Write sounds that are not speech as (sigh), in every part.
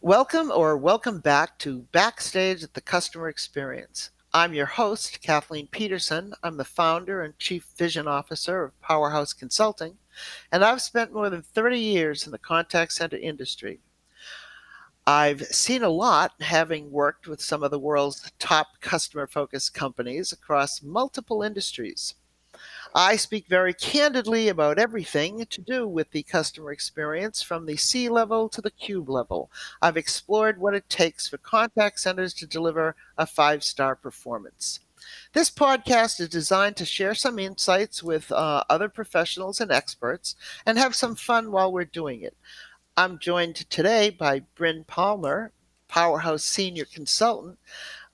Welcome or welcome back to Backstage at the Customer Experience. I'm your host, Kathleen Peterson. I'm the founder and chief vision officer of Powerhouse Consulting, and I've spent more than 30 years in the contact center industry. I've seen a lot having worked with some of the world's top customer focused companies across multiple industries. I speak very candidly about everything to do with the customer experience from the C level to the cube level. I've explored what it takes for contact centers to deliver a five star performance. This podcast is designed to share some insights with uh, other professionals and experts and have some fun while we're doing it. I'm joined today by Bryn Palmer, Powerhouse Senior Consultant,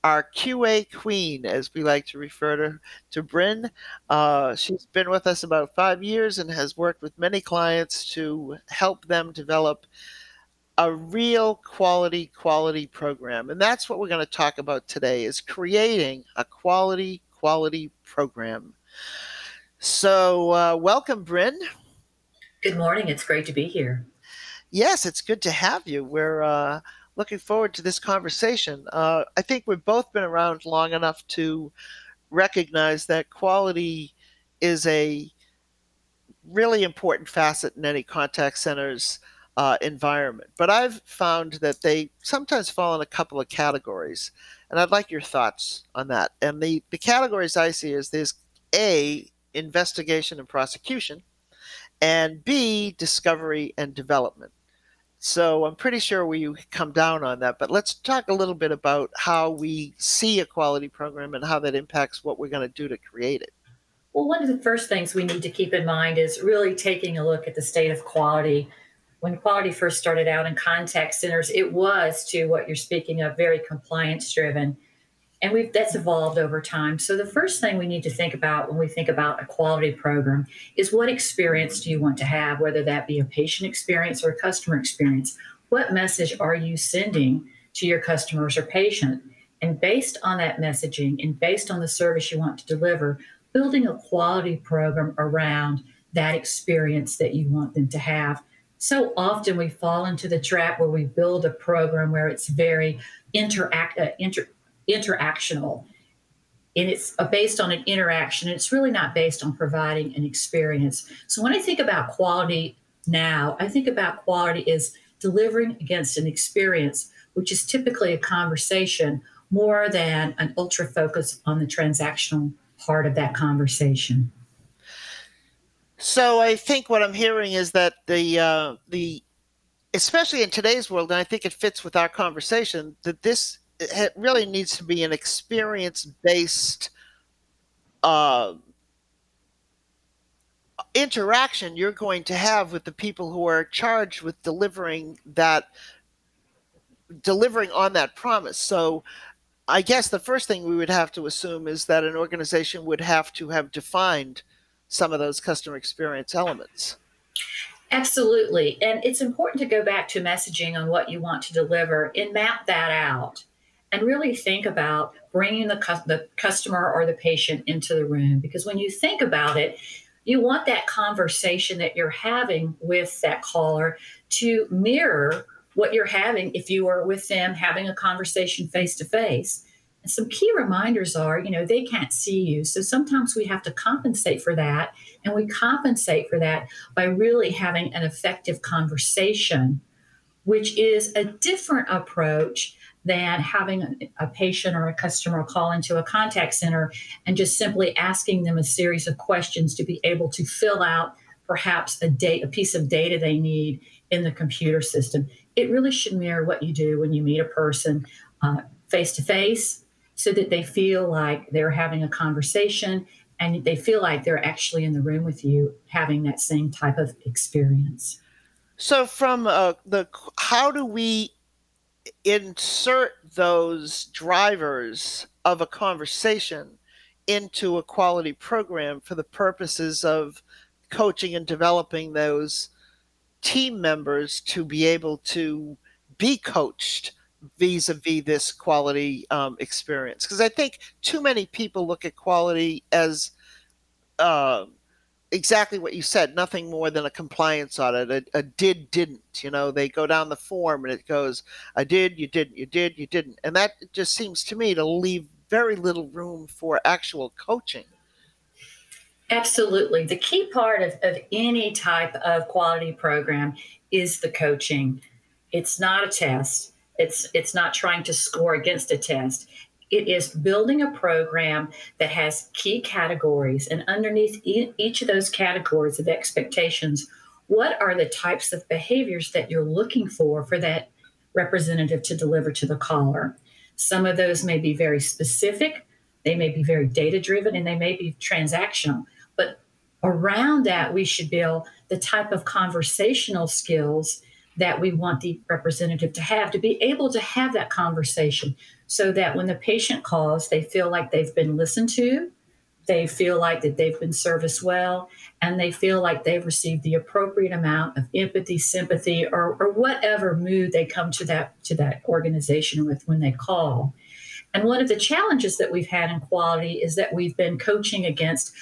our QA queen, as we like to refer to, to Bryn. Uh, she's been with us about five years and has worked with many clients to help them develop a real quality quality program. And that's what we're going to talk about today is creating a quality quality program. So uh, welcome bryn. Good morning. It's great to be here. Yes it's good to have you. We're uh, looking forward to this conversation. Uh, I think we've both been around long enough to recognize that quality is a really important facet in any contact center's uh, environment. But I've found that they sometimes fall in a couple of categories, and I'd like your thoughts on that. And the, the categories I see is there's A, investigation and prosecution, and B, discovery and development. So I'm pretty sure we come down on that. But let's talk a little bit about how we see a quality program and how that impacts what we're going to do to create it. Well, one of the first things we need to keep in mind is really taking a look at the state of quality. When quality first started out in contact centers, it was to what you're speaking of, very compliance driven and we've that's evolved over time. So the first thing we need to think about when we think about a quality program is what experience do you want to have whether that be a patient experience or a customer experience? What message are you sending to your customers or patient? And based on that messaging and based on the service you want to deliver building a quality program around that experience that you want them to have. So often we fall into the trap where we build a program where it's very interact uh, inter, interactional and it's based on an interaction. It's really not based on providing an experience. So when I think about quality now, I think about quality as delivering against an experience, which is typically a conversation more than an ultra focus on the transactional part of that conversation. So I think what I'm hearing is that the uh, the especially in today's world, and I think it fits with our conversation that this it really needs to be an experience based uh, interaction you're going to have with the people who are charged with delivering that delivering on that promise. So i guess the first thing we would have to assume is that an organization would have to have defined some of those customer experience elements. Absolutely. And it's important to go back to messaging on what you want to deliver and map that out and really think about bringing the, cu- the customer or the patient into the room. Because when you think about it, you want that conversation that you're having with that caller to mirror what you're having if you are with them having a conversation face to face. And some key reminders are, you know, they can't see you. So sometimes we have to compensate for that. And we compensate for that by really having an effective conversation, which is a different approach than having a, patient or a customer call into a contact center and just simply asking them a series of questions to be able to fill out perhaps a date a piece of data they need in the computer system. It really should mirror what you do when you meet a person face to face so that they feel like they're having a conversation and they feel like they're actually in the room with you having that same type of experience. So from uh, the how do we insert those drivers of a conversation into a quality program for the purposes of coaching and developing those team members to be able to be coached vis-a-vis this quality um, experience. Because i think too many people look at quality as uh, exactly what you said nothing more than a compliance audit a, a, did didn't you know they go down the form and it goes i did you didn't you did you didn't and that just seems to me to leave very little room for actual coaching. Absolutely. The key part of, of any type of quality program is the coaching. It's not a test. It's it's not trying to score against a test it is building a program that has key categories, and underneath each of those categories of expectations, what are the types of behaviors that you're looking for for that representative to deliver to the caller? Some of those may be very specific, they may be very data driven, and they may be transactional. But around that, we should build the type of conversational skills that we want the representative to have to be able to have that conversation so that when the patient calls, they feel like they've been listened to, they feel like that they've been serviced well, and they feel like they've received the appropriate amount of empathy, sympathy, or, or whatever mood they come to that to that organization with when they call. And one of the challenges that we've had in quality is that we've been coaching against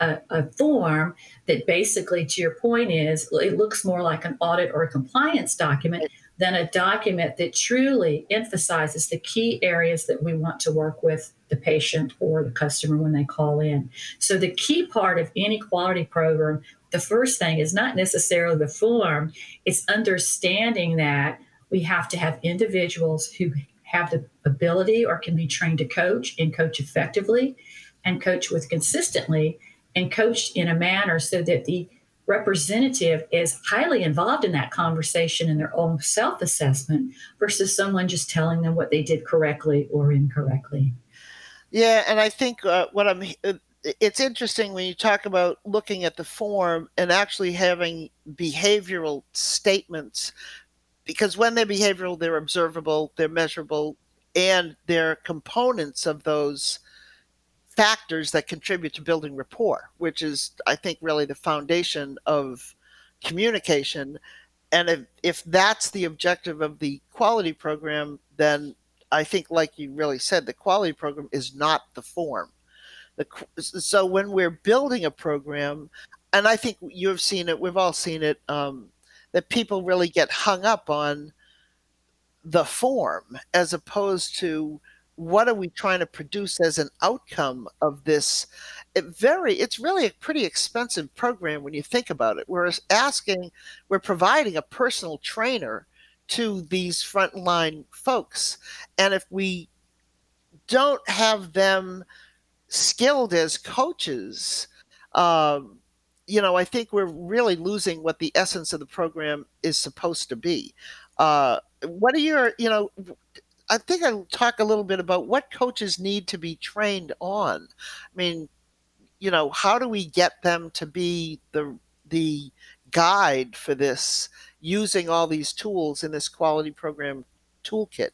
a, a, form that basically, to your point, is it looks more like an audit or a compliance document than a document that truly emphasizes the key areas that we want to work with the patient or the customer when they call in. So, the key part of any quality program, the first thing is not necessarily the form, it's understanding that we have to have individuals who have the ability or can be trained to coach and coach effectively and coach with consistently and coached in a manner so that the representative is highly involved in that conversation in their own self assessment versus someone just telling them what they did correctly or incorrectly. Yeah, and I think uh, what I'm uh, it's interesting when you talk about looking at the form and actually having behavioral statements because when they're behavioral they're observable they're measurable and they're components of those factors that contribute to building rapport, which is, I think, really the foundation of communication. And if, if that's the objective of the quality program, then I think, like you really said, the quality program is not the form. The, so when we're building a program, and I think you've seen it, we've all seen it, um, that people really get hung up on the form as opposed to what are we trying to produce as an outcome of this? It very it's really a pretty expensive program when you think about it. We're asking we're providing a personal trainer to these frontline folks. And if we don't have them skilled as coaches um, you know i think we're really losing what the essence of the program is supposed to be. Uh, what are your you know I think I'll talk a little bit about what coaches need to be trained on. I mean, you know, how do we get them to be the the guide for this using all these tools in this quality program toolkit?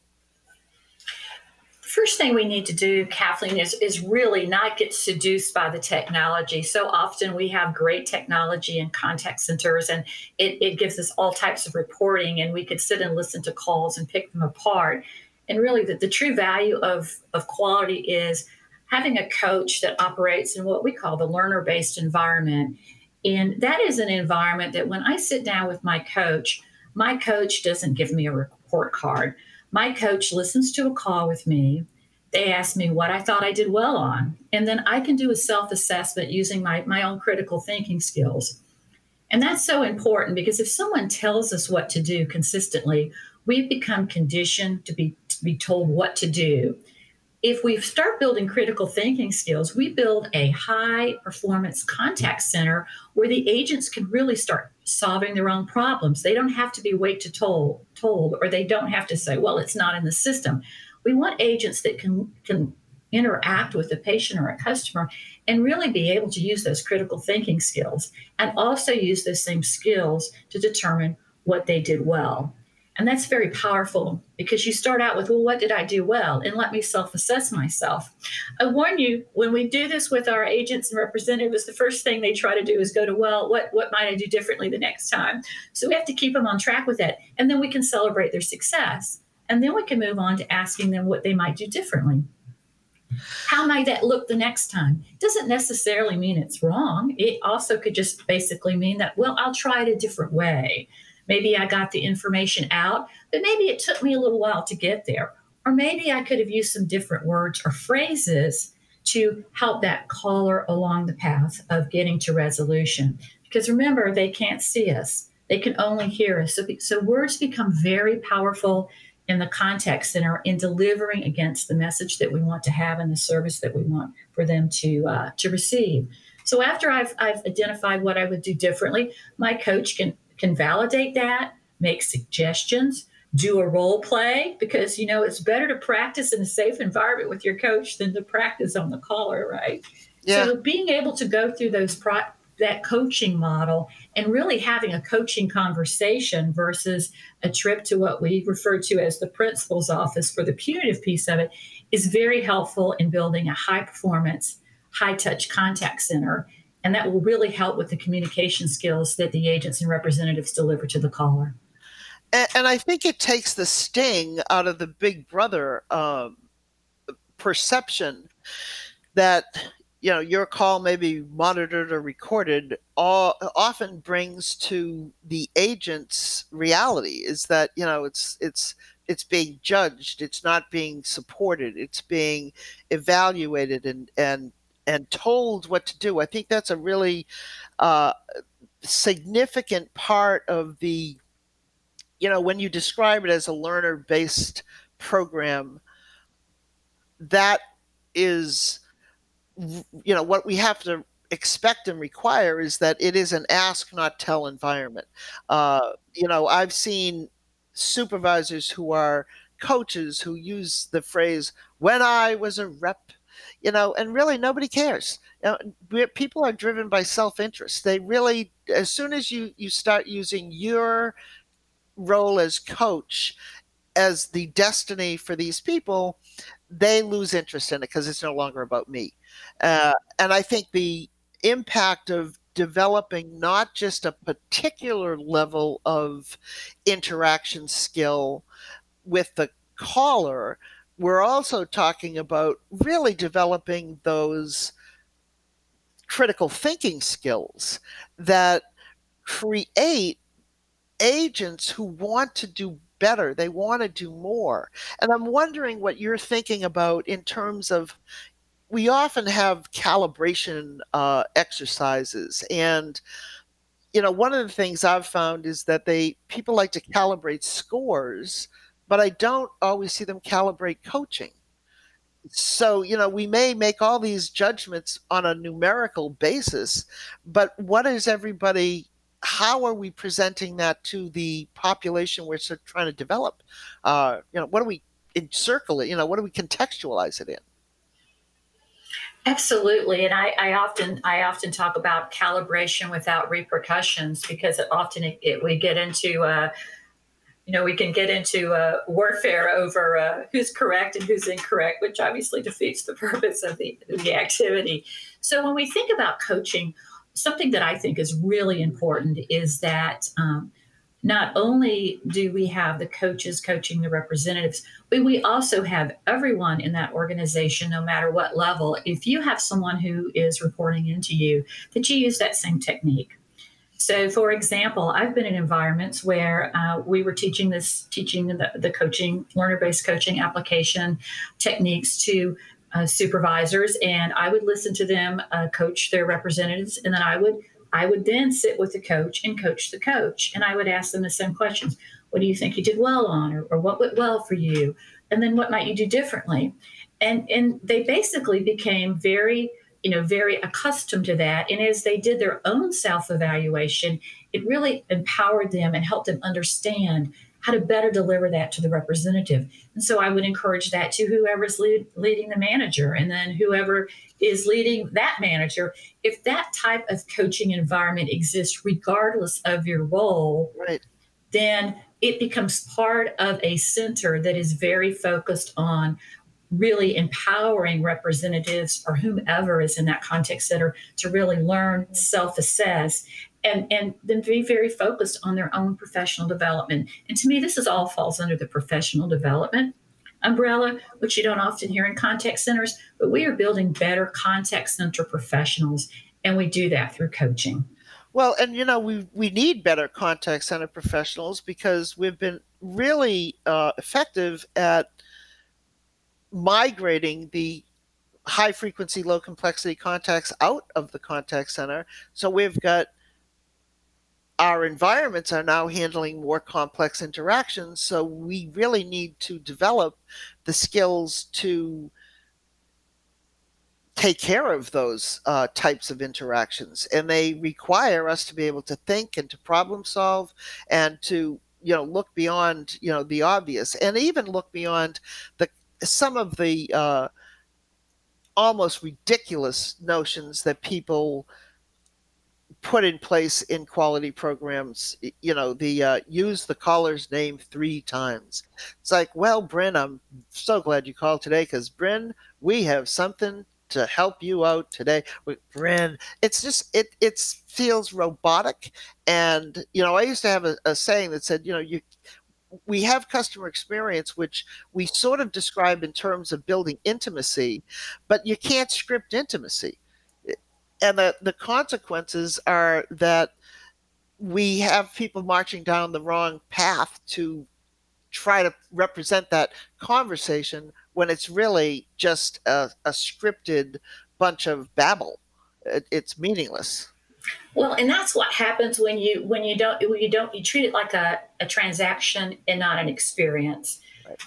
First thing we need to do, Kathleen, is, is really not get seduced by the technology. So often we have great technology in contact centers and it, it gives us all types of reporting and we could sit and listen to calls and pick them apart and really the, the true value of, of quality is having a coach that operates in what we call the learner based environment. And that is an environment that when I sit down with my coach, my coach doesn't give me a report card. My coach listens to a call with me. They ask me what I thought I did well on. And then I can do a self assessment using my, my own critical thinking skills. And that's so important because if someone tells us what to do consistently, we've become conditioned to be to be told what to do. If we start building critical thinking skills, we build a high performance contact center where the agents can really start solving their own problems. They don't have to be wait to told, told or they don't have to say, well, it's not in the system. We want agents that can can interact with a patient or a customer and really be able to use those critical thinking skills and also use those same skills to determine what they did well. And that's very powerful because you start out with, well, what did I do well? And let me self assess myself. I warn you, when we do this with our agents and representatives, the first thing they try to do is go to, well, what, what might I do differently the next time? So we have to keep them on track with that. And then we can celebrate their success. And then we can move on to asking them what they might do differently. How might that look the next time? Doesn't necessarily mean it's wrong. It also could just basically mean that, well, I'll try it a different way. Maybe I got the information out, but maybe it took me a little while to get there. Or maybe I could have used some different words or phrases to help that caller along the path of getting to resolution. Because remember, they can't see us, they can only hear us. So, so words become very powerful in the contact center in delivering against the message that we want to have and the service that we want for them to uh, to receive. So after I've, I've identified what I would do differently, my coach can can validate that, make suggestions, do a role play because you know it's better to practice in a safe environment with your coach than to practice on the caller, right? Yeah. So being able to go through those pro- that coaching model and really having a coaching conversation versus a trip to what we refer to as the principal's office for the punitive piece of it is very helpful in building a high performance, high touch contact center. And that will really help with the communication skills that the agents and representatives deliver to the caller and, and, I think it takes the sting out of the Big Brother um, perception that you know your call may be monitored or recorded. All often brings to the agent's reality is that you know it's it's it's being judged, it's not being supported, it's being evaluated and and and told what to do. I think that's a really uh, significant part of the you know, when you describe it as a learner based program, that is, you know, what we have to expect and require is that it is an ask, not tell environment. Uh, you know, I've seen supervisors who are coaches who use the phrase, when I was a rep, you know, and really nobody cares. You know, people are driven by self interest. They really, as soon as you, you start using your role as coach as the destiny for these people, they lose interest in it because it's no longer about me. Uh, and I think the impact of developing not just a particular level of interaction skill with the caller, we're also talking about really developing those critical thinking skills that create agents who want to do better. They want to do more. And I'm wondering what you're thinking about in terms of we often have calibration uh, exercises and you know one of the things i've found is that they people like to calibrate scores but i don't always see them calibrate coaching so you know we may make all these judgments on a numerical basis but what is everybody how are we presenting that to the population we're trying to develop? Uh, you know, what do we encircle it? You know, what do we contextualize it in? Absolutely, and I, I, often I often talk about calibration without repercussions because it often it, it, we get into uh, you know we can get into uh, warfare over uh, who's correct and who's incorrect, which obviously defeats the (laughs) purpose of the, the activity. So when we think about coaching, something that I think is really important is that um, not only do we have the coaches coaching the representatives, but we also have everyone in that organization, no matter what level. If you have someone who is reporting into you, that you use that same technique. So, for example, I've been in environments where uh, we were teaching this, teaching the, the coaching, learner based coaching application techniques to uh, supervisors, and I would listen to them uh, coach their representatives, and then I would I would then sit with the coach and coach the coach, and I would ask them the same questions: What do you think you did well on, or, or what went well for you, and then what might you do differently? And and they basically became very you know very accustomed to that, and as they did their own self evaluation, it really empowered them and helped them understand how to better deliver that to the representative. And so I would encourage that to whoever's lead, leading the manager and then whoever is leading that manager. If that type of coaching environment exists, regardless of your role, right. then it becomes part of a center that is very focused on really empowering representatives or whomever is in that contact center to really learn, self assess, and and then be very focused on their own professional development. And to me, this is all falls under the professional development umbrella, which you don't often hear in contact centers, but we are building better contact center professionals, and we do that through coaching. Well, and you know, we we need better contact center professionals because we've been really uh, effective at migrating the high frequency, low complexity contacts out of the contact center. So we've got our environments are now handling more complex interactions. So we really need to develop the skills to take care of those uh, types of interactions. And they require us to be able to think and to problem solve and to you know look beyond you know the obvious and even look beyond the some of the uh, almost ridiculous notions that people put in place in quality programs you know the uh, use the caller's name three times. It's like well bryn i'm so glad you called today because bryn we have something to help you out today. With bryn it's just it it feels robotic. And you know i used to have a, a saying that said you know you we have customer experience, which we sort of describe in terms of building intimacy, but you can't script intimacy and the, the consequences are that we have people marching down the wrong path to try to represent that conversation when it's really just a, a scripted bunch of babble. It, it's meaningless. Well, and that's what happens when you when you don't when you don't you treat it like a, a transaction and not an experience. Right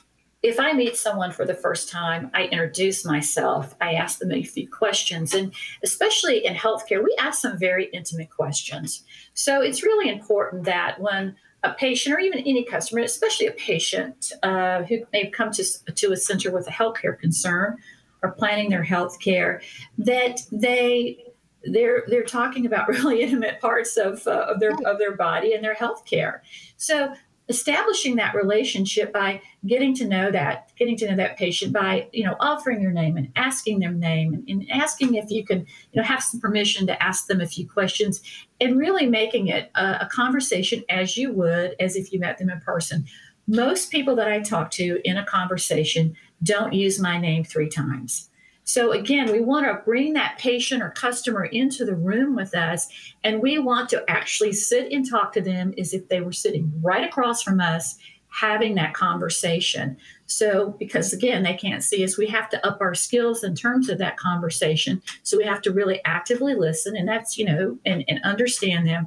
if I meet someone for the first time, I introduce myself, I ask them a few questions. And especially in healthcare, we ask some very intimate questions. So it's really important that when a patient or even any customer, especially a patient uh, who may come to, to a center with a healthcare concern or planning their healthcare, that they they're they're talking about (laughs) really intimate parts of, uh, of their of their body and their health care. So establishing that relationship by getting to know that getting to know that patient by you know offering your name and asking their name and, and, asking if you can you know have some permission to ask them a few questions and really making it a, a conversation as you would as if you met them in person. Most people that i talk to in a conversation don't use my name three times so, again, we want to bring that patient or customer into the room with us, and we want to actually sit and talk to them as if they were sitting right across from us having that conversation. So, because again, they can't see us, we have to up our skills in terms of that conversation. So, we have to really actively listen, and that's, you know, and, and understand them.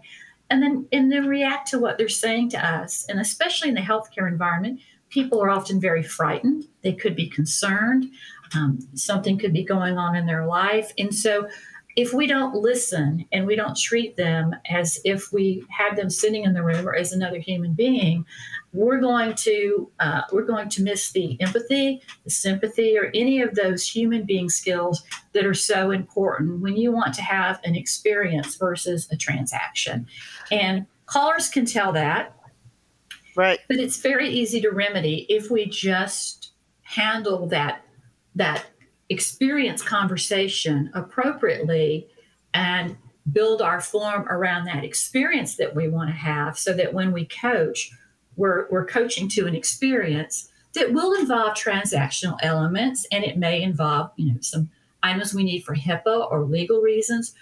And then, and then react to what they're saying to us. And especially in the healthcare environment, people are often very frightened. They could be concerned. Um, something could be going on in their life. And so, if we don't listen and we don't treat them as if we had them sitting in the room or as another human being, we're going to uh, we're going to miss the empathy, the sympathy, or any of those human being skills that are so important when you want to have an experience versus a transaction. And callers can tell that, right? But it's very easy to remedy if we just handle that that experience conversation appropriately and build our form around that experience that we want to have so that when we coach we're, we're coaching to an experience that will involve transactional elements and it may involve you know some items we need for HIPAA or legal reasons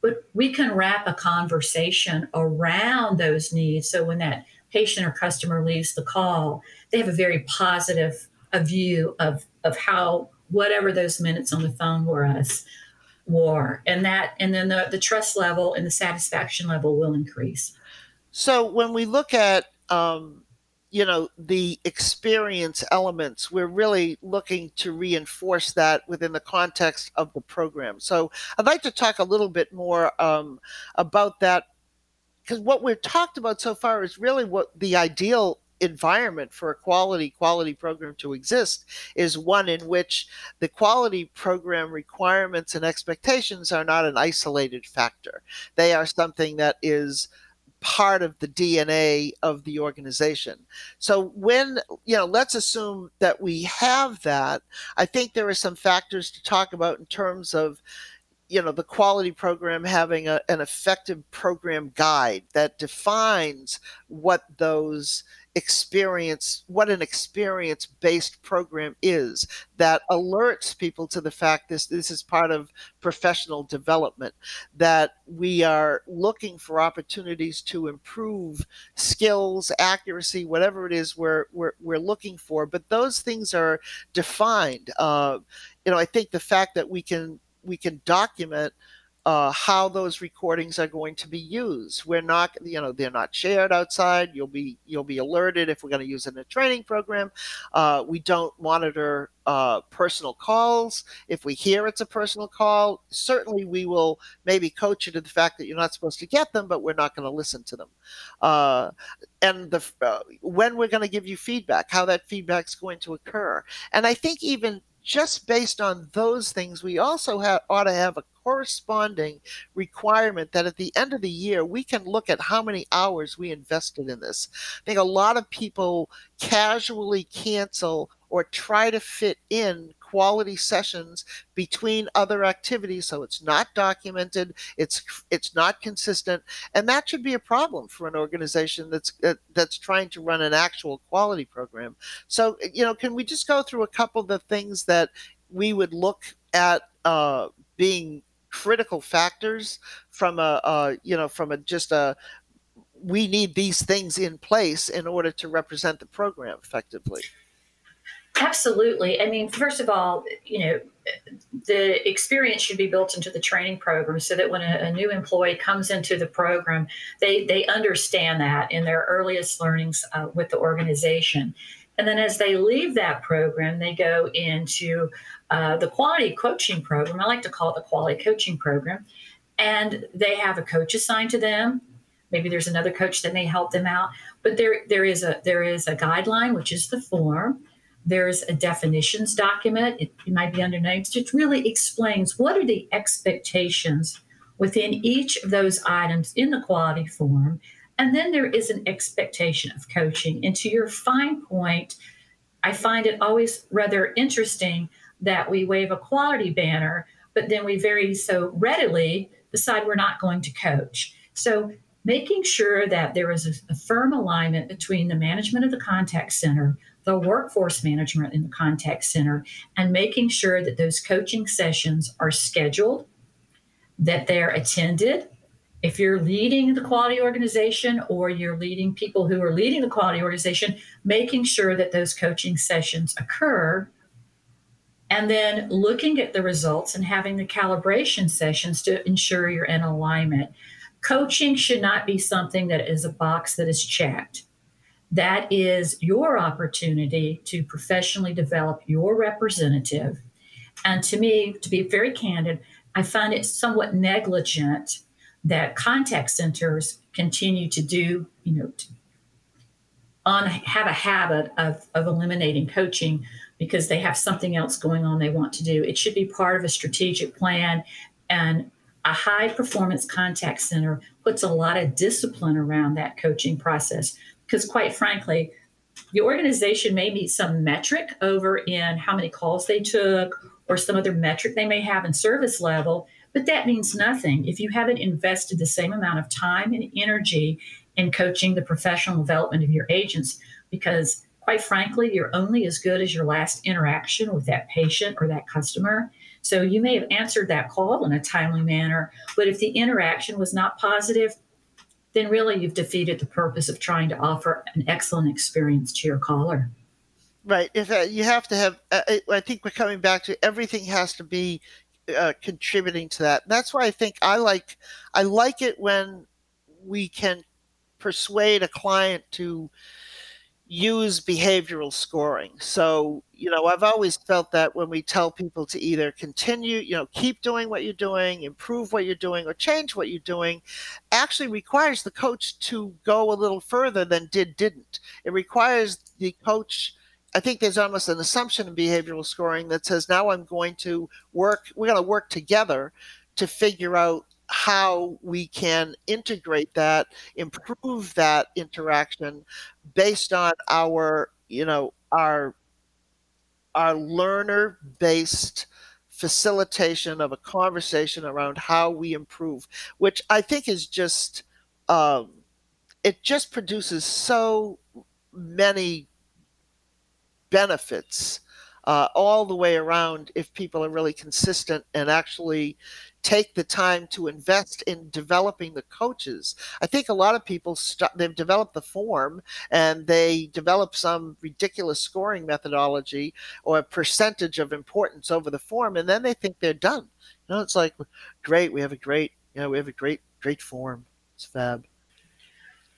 but we can wrap a conversation around those needs. So when that patient or customer leaves the call they have a very positive a view of of how whatever those minutes on the phone were us were. And that and then the, the trust level and the satisfaction level will increase. So when we look at um, you know the experience elements we're really looking to reinforce that within the context of the program. So i'd like to talk a little bit more um, about that because what we've talked about so far is really what the ideal environment for a quality quality program to exist is one in which the quality program requirements and expectations are not an isolated factor. They are something that is part of the DNA of the organization. So when, you know, let's assume that we have that, I think there are some factors to talk about in terms of you know the quality program having a, an effective program guide that defines what those experience what an experience based program is that alerts people to the fact this this is part of professional development that we are looking for opportunities to improve skills accuracy whatever it is we're we're, we're looking for. But those things are defined uh, you know i think the fact that we can we can document uh, how those recordings are going to be used. We're not, you know, they're not shared outside. You'll be you'll be alerted if we're going to use it in a training program. Uh, we don't monitor uh, personal calls. If we hear it's a personal call, certainly we will maybe coach you to the fact that you're not supposed to get them, but we're not going to listen to them. Uh, and the uh, when we're going to give you feedback, how that feedback is going to occur. And I think even just based on those things, we also have, ought to have a corresponding requirement that at the end of the year, we can look at how many hours we invested in this. I think a lot of people casually cancel or try to fit in quality sessions between other activities so it's not documented it's it's not consistent and that should be a problem for an organization that's that's trying to run an actual quality program. So you know can we just go through a couple of the things that we would look at uh, being critical factors from a, a you know from a just a we need these things in place in order to represent the program effectively Absolutely. I mean, first of all, you know, the experience should be built into the training program so that when a, a, new employee comes into the program, they they understand that in their earliest learnings uh, with the organization. And then as they leave that program, they go into uh, the quality coaching program. I like to call it the quality coaching program. And they have a coach assigned to them. Maybe there's another coach that may help them out. But there, there is a there is a guideline, which is the form there's a definitions document. It, it might be under names. It really explains what are the expectations within each of those items in the quality form. And then there is an expectation of coaching. And to your fine point, I find it always rather interesting that we wave a quality banner, but then we very so readily decide we're not going to coach. So making sure that there is a, a firm alignment between the management of the contact center, the workforce management in the contact center and making sure that those coaching sessions are scheduled, that they're attended. If you're leading the quality organization or you're leading people who are leading the quality organization, making sure that those coaching sessions occur. And then looking at the results and having the calibration sessions to ensure you're in alignment. Coaching should not be something that is a box that is checked that is your opportunity to professionally develop your representative. And to me, to be very candid, I find it somewhat negligent that contact centers continue to do, you know, on have a habit of, of eliminating coaching because they have something else going on they want to do. It should be part of a strategic plan and a high performance contact center puts a lot of discipline around that coaching process because quite frankly, the organization may meet some metric over in how many calls they took or some other metric they may have in service level, but that means nothing if you haven't invested the same amount of time and energy in coaching the professional development of your agents because quite frankly, you're only as good as your last interaction with that patient or that customer. So you may have answered that call in a timely manner, but if the interaction was not positive, then really you've defeated the purpose of trying to offer an excellent experience to your caller. Right. If uh, you have to have, uh, I think we're coming back to everything has to be uh, contributing to that. And that's why I think I like, I like it when we can persuade a client to use behavioral scoring. So, you know, I've always felt that when we tell people to either continue, you know, keep doing what you're doing, improve what you're doing, or change what you're doing, actually requires the coach to go a little further than did didn't. It requires the coach. I think there's almost an assumption in behavioral scoring that says now I'm going to work, we're going to work together to figure out how we can integrate that, improve that interaction based on our, you know, our our learner based facilitation of a conversation around how we improve, which I think is just um, it just produces so many benefits uh, all the way around if people are really consistent and actually take the time to invest in developing the coaches. I think a lot of people st- they've developed the form and they develop some ridiculous scoring methodology or a percentage of importance over the form, and then they think they're done. You know, it's like great, we have a great, you know, we have a great, great form. It's fab.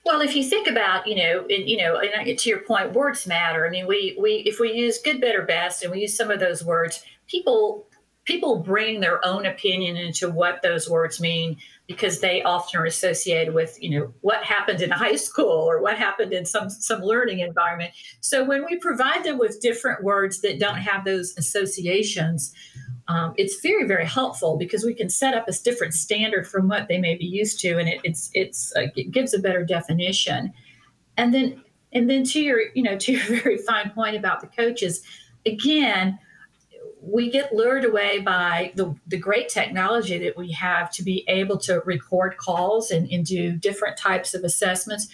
Well, if you think about, you know, and you know, and to your point, words matter. I mean, we we if we use good, better, best, and we use some of those words, people people bring their own opinion into what those words mean because they often are associated with you know what happened in (laughs) high school or what happened in some some learning environment. So when we provide them with different words that don't have those associations um, it's very very helpful because we can set up a different standard from what they may be used to and it, it's it's uh, it gives a better definition. And then and then to your you know to your (laughs) very fine point about the coaches again we get lured away by the, the great technology that we have to be able to record calls and, and do different types of assessments.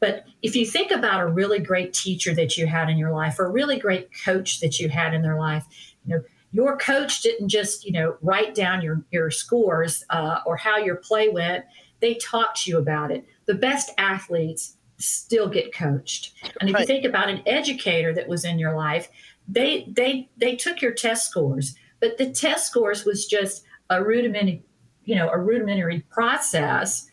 But if you think about a really great teacher that you had in your life, or a really great coach that you had in their life, you know, your coach didn't just, you know, write down your, your scores uh, or how your play went. They talked to you about it. The best athletes still get coached. And if right. you think about an educator that was in your life, they they they took your test scores, but the test scores was just a rudimentary, you know, a rudimentary process.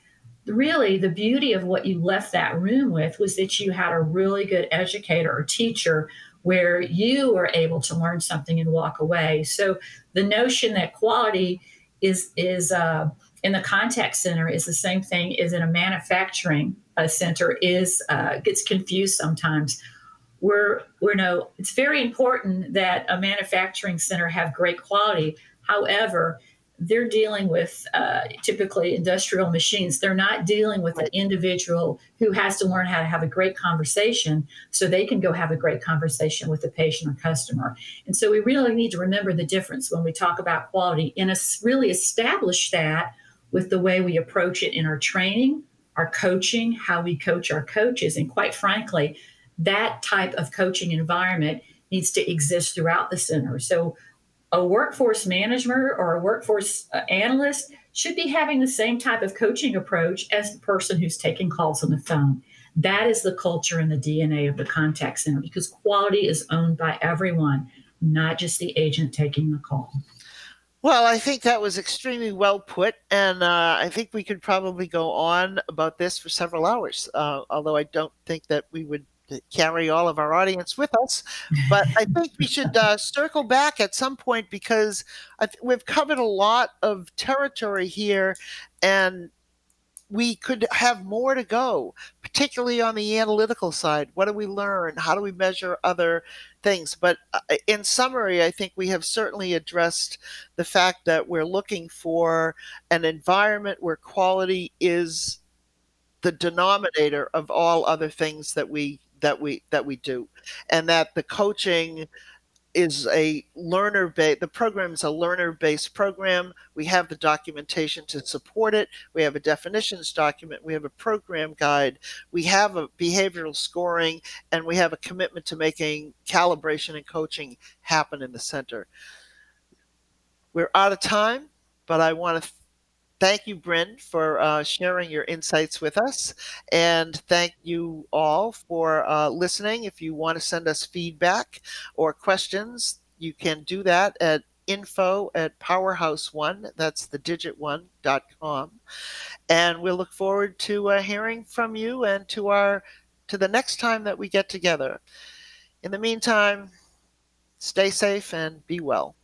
Really, the beauty of what you left that room with was that you had a really good educator or teacher where you were able to learn something and walk away. So the notion that quality is is uh, in the contact center is the same thing as in a manufacturing uh, center is uh, gets confused sometimes we're we're no it's very important that a manufacturing center have great quality. However they're dealing with uh, typically industrial machines. They're not dealing with an individual who has to learn how to have a great conversation so they can go have a great conversation with the patient or customer. And so we really need to remember the difference when we talk about quality and really establish that with the way we approach it in our training our coaching how we coach our coaches and quite frankly that type of coaching environment needs to exist throughout the center. So, a workforce manager or a workforce uh, analyst should be having the same type of coaching approach as the person who's taking calls on the phone. That is the culture and the DNA of the contact center because quality is owned by everyone, not just the agent taking the call. Well, I think that was extremely well put, and uh, I think we could probably go on about this for several hours. Uh, although I don't think that we would carry all of our audience with us. But I think we (laughs) should uh, circle back at some point because th- we've covered a lot of territory here, and we could have more to go, particularly on the analytical side. What do we learn? How do we measure other things? But uh, in summary, I think we have certainly addressed the fact that we're looking for an environment where quality is the denominator of all other things that we that we that we do, and that the coaching is a learner based the program is a learner based program. We have the documentation to support it. We have a definitions document. We have a program guide. We have a behavioral scoring and we have a commitment to making calibration and coaching happen in the center. We're out of time but i want to thank you, Bryn, for uh, sharing your insights with us. And thank you all for uh, listening. If you want to send us feedback or questions, you can do that at info at powerhouse one that's the digit com and we'll look forward to uh, hearing from you and to our to the next time that we get together in the meantime stay safe and be well